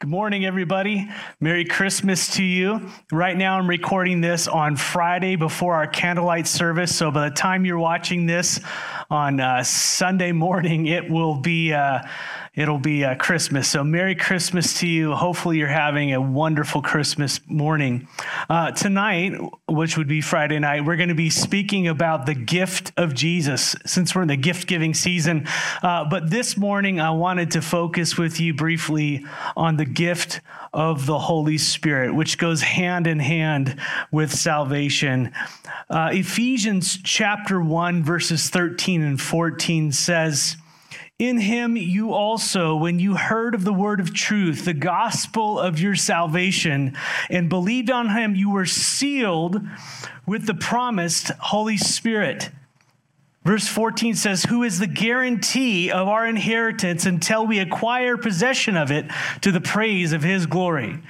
Good morning, everybody. Merry Christmas to you. Right now, I'm recording this on Friday before our candlelight service. So by the time you're watching this on uh, Sunday morning, it will be. Uh, it'll be uh, Christmas. So, Merry Christmas to you. Hopefully, you're having a wonderful Christmas morning. Uh, tonight, which would be Friday night, we're going to be speaking about the gift of Jesus since we're in the gift giving season. Uh, but this morning, I wanted to focus with you briefly on the gift of the Holy Spirit, which goes hand in hand with salvation. Uh, Ephesians chapter 1, verses 13 and 14 says, in him, you also, when you heard of the word of truth, the gospel of your salvation, and believed on him, you were sealed with the promised Holy Spirit. Verse 14 says, Who is the guarantee of our inheritance until we acquire possession of it to the praise of his glory?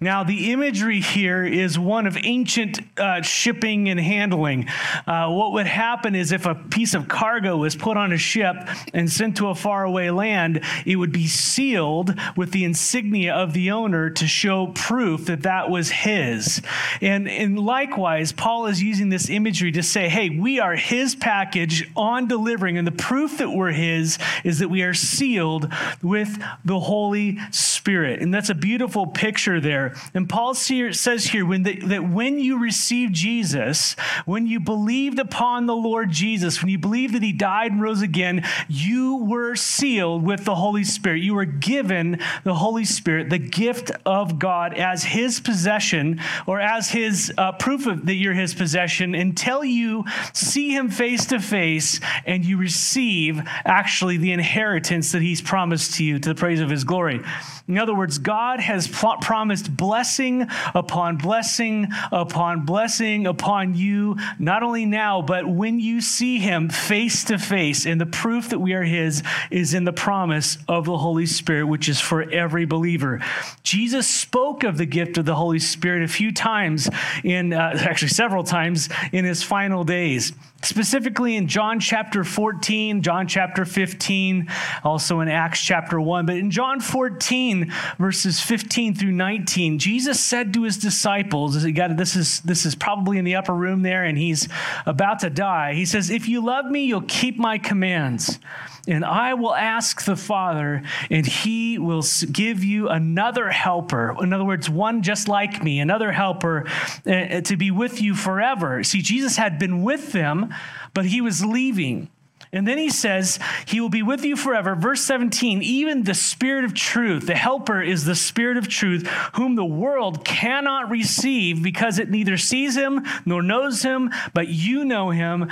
Now, the imagery here is one of ancient uh, shipping and handling. Uh, what would happen is if a piece of cargo was put on a ship and sent to a faraway land, it would be sealed with the insignia of the owner to show proof that that was his. And, and likewise, Paul is using this imagery to say, hey, we are his package on delivering. And the proof that we're his is that we are sealed with the Holy Spirit. And that's a beautiful picture there and Paul says here when the, that when you received Jesus, when you believed upon the Lord Jesus, when you believed that he died and rose again, you were sealed with the Holy Spirit. You were given the Holy Spirit, the gift of God, as his possession or as his uh, proof of that you're his possession until you see him face to face and you receive actually the inheritance that he's promised to you to the praise of his glory. In other words, God has pl- promised blessing upon blessing upon blessing upon you, not only now, but when you see him face to face. And the proof that we are his is in the promise of the Holy Spirit, which is for every believer. Jesus spoke of the gift of the Holy Spirit a few times in, uh, actually several times in his final days specifically in John chapter 14, John chapter 15, also in Acts chapter 1. But in John 14, verses 15 through 19, Jesus said to his disciples, this is, this is probably in the upper room there, and he's about to die. He says, If you love me, you'll keep my commands. And I will ask the Father, and he will give you another helper. In other words, one just like me, another helper uh, to be with you forever. See, Jesus had been with them, but he was leaving. And then he says, He will be with you forever. Verse 17, even the Spirit of truth, the Helper is the Spirit of truth, whom the world cannot receive because it neither sees him nor knows him, but you know him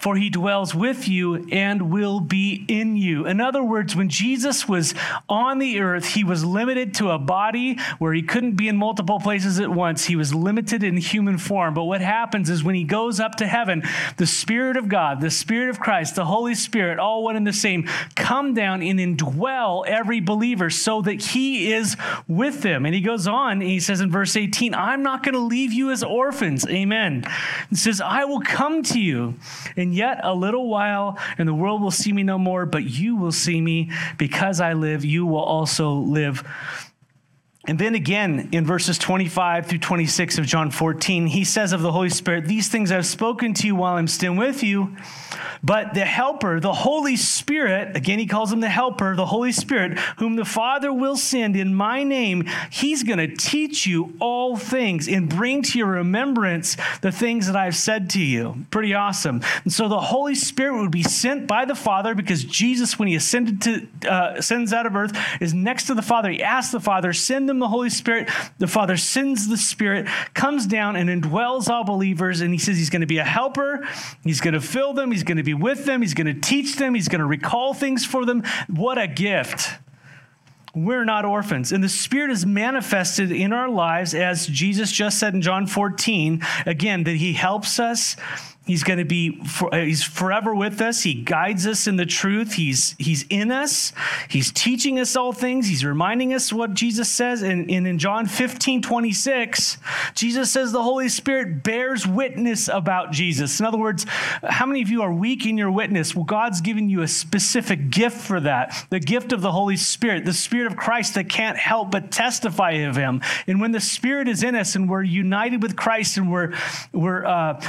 for he dwells with you and will be in you. In other words, when Jesus was on the earth, he was limited to a body where he couldn't be in multiple places at once. He was limited in human form. But what happens is when he goes up to heaven, the Spirit of God, the Spirit of Christ, the Holy Spirit, all one and the same, come down and indwell every believer so that he is with them. And he goes on, and he says in verse 18, I'm not going to leave you as orphans. Amen. He says, I will come to you. And and yet a little while, and the world will see me no more, but you will see me. Because I live, you will also live. And then again in verses 25 through 26 of John 14, he says of the Holy Spirit, These things I've spoken to you while I'm still with you. But the Helper, the Holy Spirit, again, he calls him the Helper, the Holy Spirit, whom the Father will send in my name, he's going to teach you all things and bring to your remembrance the things that I've said to you. Pretty awesome. And so the Holy Spirit would be sent by the Father because Jesus, when he ascended to, uh, ascends out of earth, is next to the Father. He asked the Father, send them the Holy Spirit. The Father sends the Spirit, comes down and indwells all believers. And he says he's going to be a helper. He's going to fill them. He's going to be with them. He's going to teach them. He's going to recall things for them. What a gift. We're not orphans. And the Spirit is manifested in our lives, as Jesus just said in John 14, again, that He helps us, He's going to be for, uh, he's forever with us. He guides us in the truth. He's he's in us. He's teaching us all things. He's reminding us what Jesus says. And, and in John 15, 26, Jesus says the Holy Spirit bears witness about Jesus. In other words, how many of you are weak in your witness? Well, God's given you a specific gift for that. The gift of the Holy Spirit, the Spirit of Christ that can't help but testify of him. And when the Spirit is in us and we're united with Christ and we're we're uh,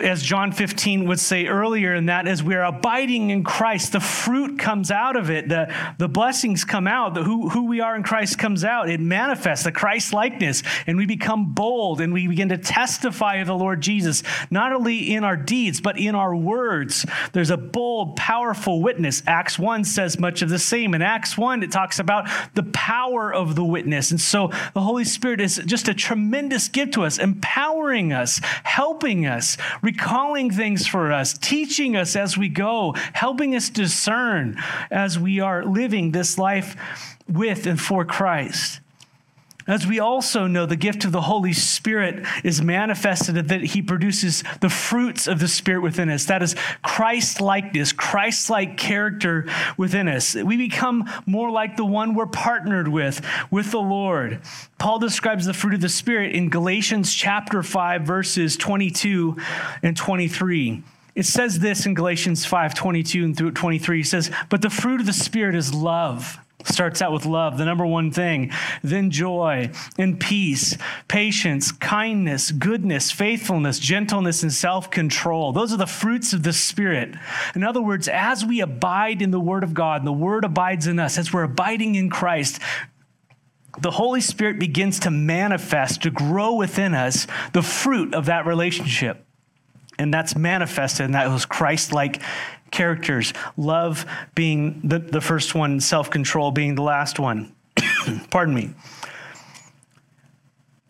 as John 15 would say earlier, and that as we're abiding in Christ, the fruit comes out of it. The, the blessings come out. The, who, who we are in Christ comes out. It manifests the Christ likeness, and we become bold and we begin to testify of the Lord Jesus, not only in our deeds, but in our words. There's a bold, powerful witness. Acts 1 says much of the same. In Acts 1, it talks about the power of the witness. And so the Holy Spirit is just a tremendous gift to us, empowering us, helping us recalling things for us, teaching us as we go, helping us discern as we are living this life with and for Christ. As we also know, the gift of the Holy Spirit is manifested that he produces the fruits of the Spirit within us. That is Christ likeness, Christ like character within us. We become more like the one we're partnered with, with the Lord. Paul describes the fruit of the Spirit in Galatians chapter 5, verses 22 and 23. It says this in Galatians 5 22 and through 23. He says, But the fruit of the Spirit is love Starts out with love, the number one thing, then joy and peace, patience, kindness, goodness, faithfulness, gentleness, and self control. Those are the fruits of the Spirit. In other words, as we abide in the Word of God, and the Word abides in us, as we're abiding in Christ, the Holy Spirit begins to manifest, to grow within us the fruit of that relationship. And that's manifested in that those Christ like characters, love being the, the first one, self control being the last one. Pardon me.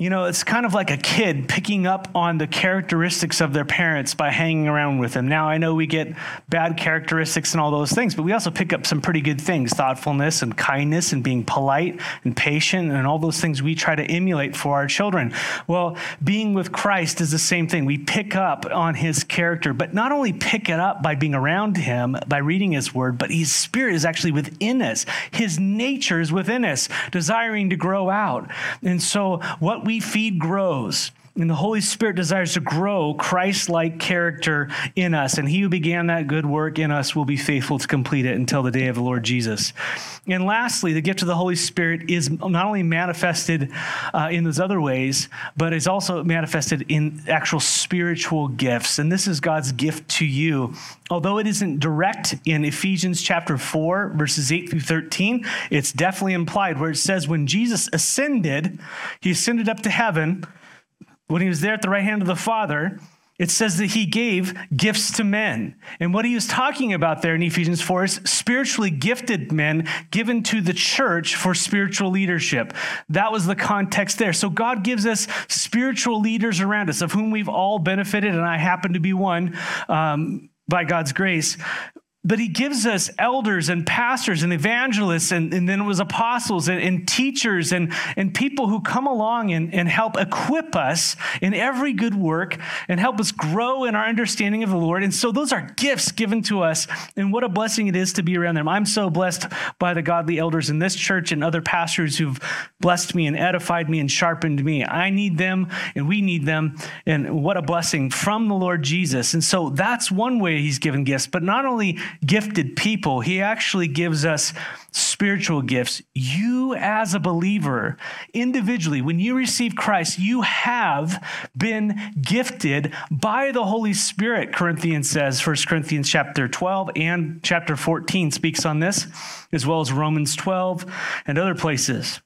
You know, it's kind of like a kid picking up on the characteristics of their parents by hanging around with them. Now, I know we get bad characteristics and all those things, but we also pick up some pretty good things thoughtfulness and kindness and being polite and patient and all those things we try to emulate for our children. Well, being with Christ is the same thing. We pick up on his character, but not only pick it up by being around him, by reading his word, but his spirit is actually within us. His nature is within us, desiring to grow out. And so, what we we feed grows. And the Holy Spirit desires to grow Christ like character in us. And he who began that good work in us will be faithful to complete it until the day of the Lord Jesus. And lastly, the gift of the Holy Spirit is not only manifested uh, in those other ways, but is also manifested in actual spiritual gifts. And this is God's gift to you. Although it isn't direct in Ephesians chapter 4, verses 8 through 13, it's definitely implied where it says, when Jesus ascended, he ascended up to heaven when he was there at the right hand of the Father, it says that he gave gifts to men. And what he was talking about there in Ephesians 4 is spiritually gifted men given to the church for spiritual leadership. That was the context there. So God gives us spiritual leaders around us, of whom we've all benefited, and I happen to be one. Um, by God's grace, but he gives us elders and pastors and evangelists, and, and then it was apostles and, and, teachers and, and people who come along and, and help equip us in every good work and help us grow in our understanding of the Lord. And so those are gifts given to us, and what a blessing it is to be around them. I'm so blessed by the godly elders in this church and other pastors who've blessed me and edified me and sharpened me. I need them, and we need them, and what a blessing from the Lord Jesus. And so that's one way he's given gifts, but not only gifted people, he actually gives us spiritual gifts. You, as a believer, individually, when you receive Christ, you have been gifted by the Holy Spirit, Corinthians says, 1 Corinthians chapter 12 and chapter 14 speaks on this, as well as Romans 12 and other places.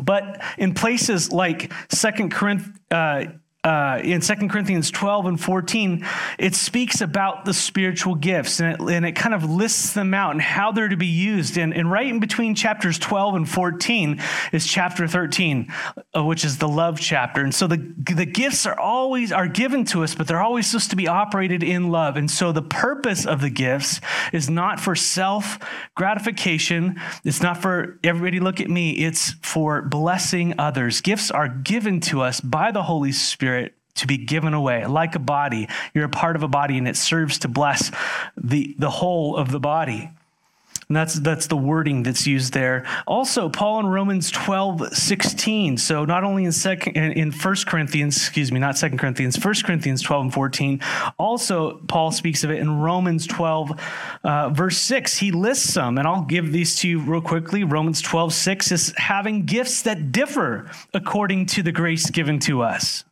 But in places like Second Corinthians, uh, uh, in 2 Corinthians 12 and 14, it speaks about the spiritual gifts and it, and it kind of lists them out and how they're to be used. And, and right in between chapters 12 and 14 is chapter 13, uh, which is the love chapter. And so the, the gifts are always are given to us, but they're always supposed to be operated in love. And so the purpose of the gifts is not for self gratification. It's not for everybody look at me. It's for blessing others. Gifts are given to us by the Holy Spirit to be given away like a body. You're a part of a body and it serves to bless the, the whole of the body. And that's, that's the wording that's used there. Also, Paul in Romans 12, 16. So not only in second in 1 Corinthians, excuse me, not 2 Corinthians, 1 Corinthians 12 and 14. Also, Paul speaks of it in Romans 12, uh, verse 6. He lists some, and I'll give these to you real quickly. Romans 12, 6 is having gifts that differ according to the grace given to us.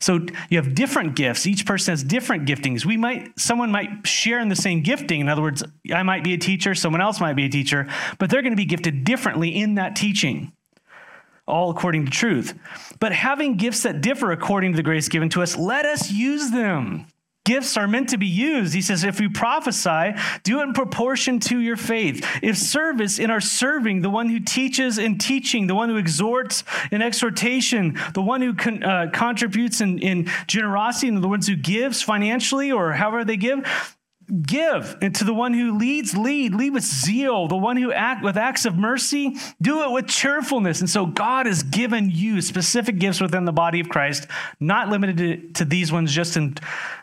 So you have different gifts. Each person has different giftings. We might, someone might share in the same gifting. In other words, I might be a teacher, someone else might be a teacher, but they're going to be gifted differently in that teaching, all according to truth. But having gifts that differ according to the grace given to us, let us use them. Gifts are meant to be used. He says, if you prophesy, do it in proportion to your faith. If service, in our serving, the one who teaches in teaching, the one who exhorts in exhortation, the one who con, uh, contributes in, in generosity, and the ones who gives financially or however they give, give and to the one who leads lead lead with zeal the one who act with acts of mercy do it with cheerfulness and so god has given you specific gifts within the body of christ not limited to, to these ones just in,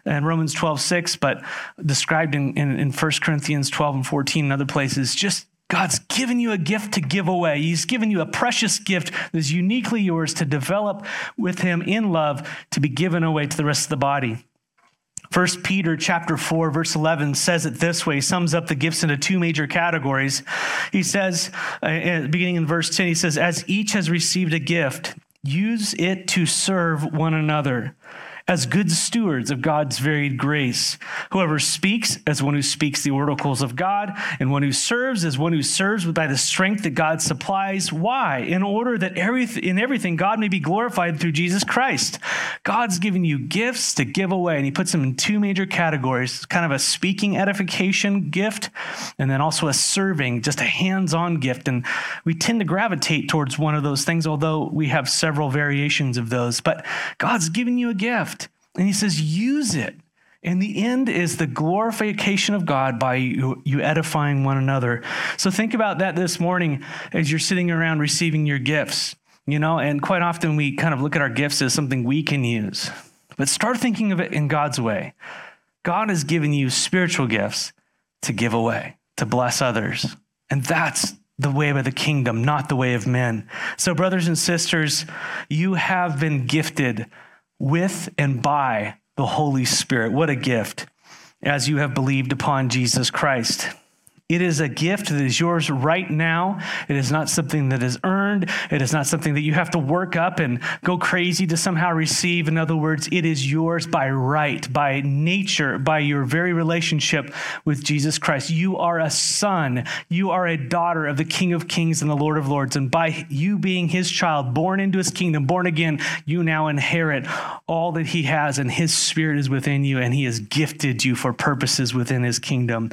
in romans 12 6 but described in, in, in 1 corinthians 12 and 14 and other places just God's given you a gift to give away. He's given you a precious gift that's uniquely yours to develop with Him in love to be given away to the rest of the body. First Peter chapter 4 verse 11 says it this way, sums up the gifts into two major categories. He says, uh, beginning in verse 10, he says, as each has received a gift, use it to serve one another as good stewards of God's varied grace. Whoever speaks as one who speaks the oracles of God, and one who serves as one who serves by the strength that God supplies. Why? In order that every, in everything God may be glorified through Jesus Christ. God's given you gifts to give away, and He puts them in two major categories kind of a speaking edification gift, and then also a serving, just a hands on gift. And we tend to gravitate towards one of those things, although we have several variations of those. But God's given you a gift. And he says, use it. And the end is the glorification of God by you, you, edifying one another. So think about that this morning as you're sitting around receiving your gifts. You know, and quite often we kind of look at our gifts as something we can use. But start thinking of it in God's way. God has given you spiritual gifts to give away, to bless others. And that's the way of the kingdom, not the way of men. So, brothers and sisters, you have been gifted with and by the Holy Spirit. What a gift as you have believed upon Jesus Christ. It is a gift that is yours right now. It is not something that is earned. It is not something that you have to work up and go crazy to somehow receive. In other words, it is yours by right, by nature, by your very relationship with Jesus Christ. You are a son. You are a daughter of the King of Kings and the Lord of Lords. And by you being his child, born into his kingdom, born again, you now inherit all that he has, and his spirit is within you, and he has gifted you for purposes within his kingdom.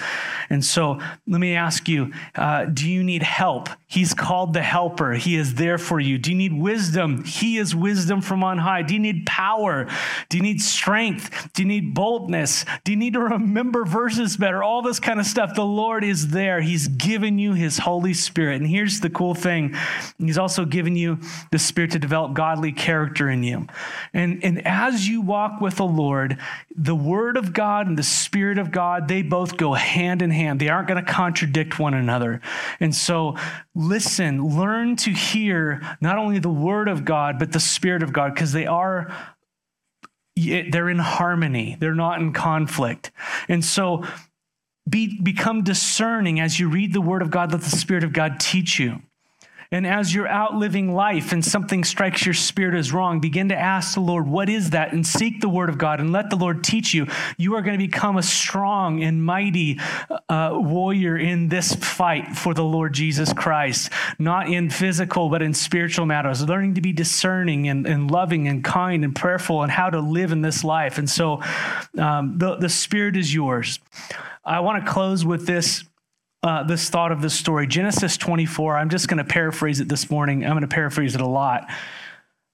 And so, let me ask you uh, do you need help? He's called the helper. He is there for you. Do you need wisdom? He is wisdom from on high. Do you need power? Do you need strength? Do you need boldness? Do you need to remember verses better? All this kind of stuff. The Lord is there. He's given you His Holy Spirit. And here's the cool thing He's also given you the Spirit to develop godly character in you. And, and as you walk with the Lord, the Word of God and the Spirit of God, they both go hand in hand. They aren't going to contradict one another. And so, listen, learn to hear not only the Word of God, but the Spirit of God, because they are. They're in harmony. They're not in conflict. And so be, become discerning as you read the Word of God. Let the Spirit of God teach you. And as you're out living life and something strikes your spirit as wrong, begin to ask the Lord, what is that? And seek the word of God and let the Lord teach you. You are going to become a strong and mighty uh, warrior in this fight for the Lord Jesus Christ, not in physical, but in spiritual matters, learning to be discerning and, and loving and kind and prayerful and how to live in this life. And so um, the, the Spirit is yours. I want to close with this uh, this thought of this story. Genesis 24, I'm just going to paraphrase it this morning. I'm going to paraphrase it a lot.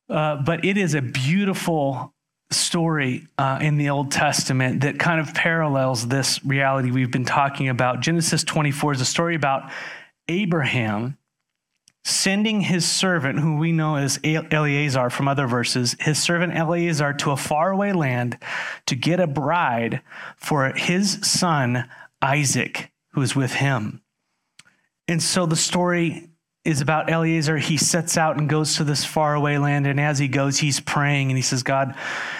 Uh, but it is a beautiful story uh, in the Old Testament that kind of parallels this reality we've been talking about. Genesis 24 is a story about Abraham sending his servant, who we know as Eleazar from other verses, his servant Eleazar to a faraway land to get a bride for his son Isaac, who is with him. And so the story is about Eleazar. He sets out and goes to this faraway land. And as he goes, he's praying and he says, God,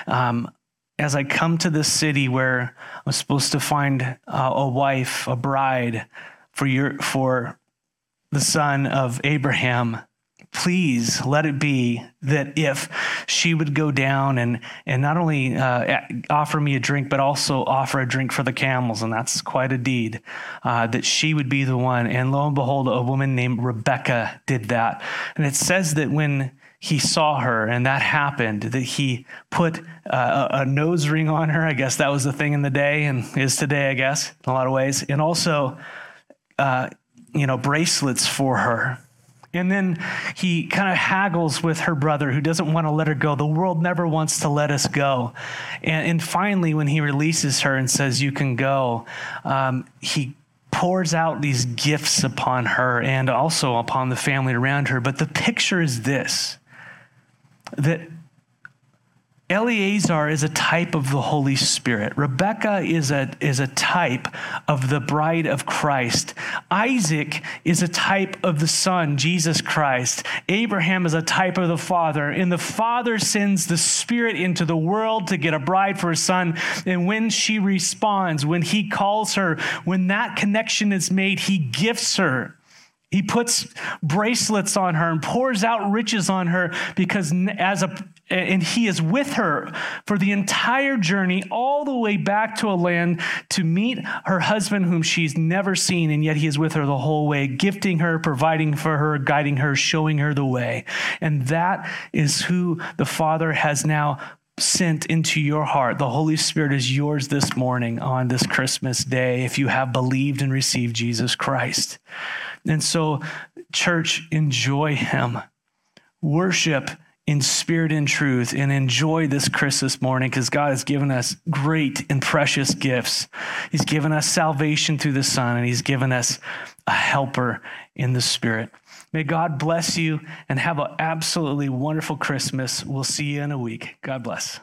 um, as I come to this city where I'm supposed to find uh, a wife, a bride for your for the son of Abraham, please let it be that if she would go down and, and not only uh, offer me a drink, but also offer a drink for the camels, and that's quite a deed, uh, that she would be the one. And lo and behold, a woman named Rebecca did that. And it says that when he saw her and that happened, that he put uh, a, a nose ring on her. I guess that was the thing in the day and is today, I guess, in a lot of ways. And also, uh, you know, bracelets for her. And then he kind of haggles with her brother who doesn't want to let her go. The world never wants to let us go. And, and finally, when he releases her and says, You can go, um, he pours out these gifts upon her and also upon the family around her. But the picture is this that Eleazar is a type of the Holy Spirit. Rebecca is a, is a type of the bride of Christ. Isaac is a type of the Son, Jesus Christ. Abraham is a type of the Father. And the Father sends the Spirit into the world to get a bride for his Son. And when she responds, when he calls her, when that connection is made, he gifts her. He puts bracelets on her and pours out riches on her because as a and he is with her for the entire journey all the way back to a land to meet her husband whom she's never seen and yet he is with her the whole way gifting her providing for her guiding her showing her the way and that is who the father has now sent into your heart. The Holy Spirit is yours this morning on this Christmas day if you have believed and received Jesus Christ. And so, church, enjoy Him. Worship in spirit and truth and enjoy this Christmas morning because God has given us great and precious gifts. He's given us salvation through the Son, and He's given us a helper in the Spirit. May God bless you and have an absolutely wonderful Christmas. We'll see you in a week. God bless.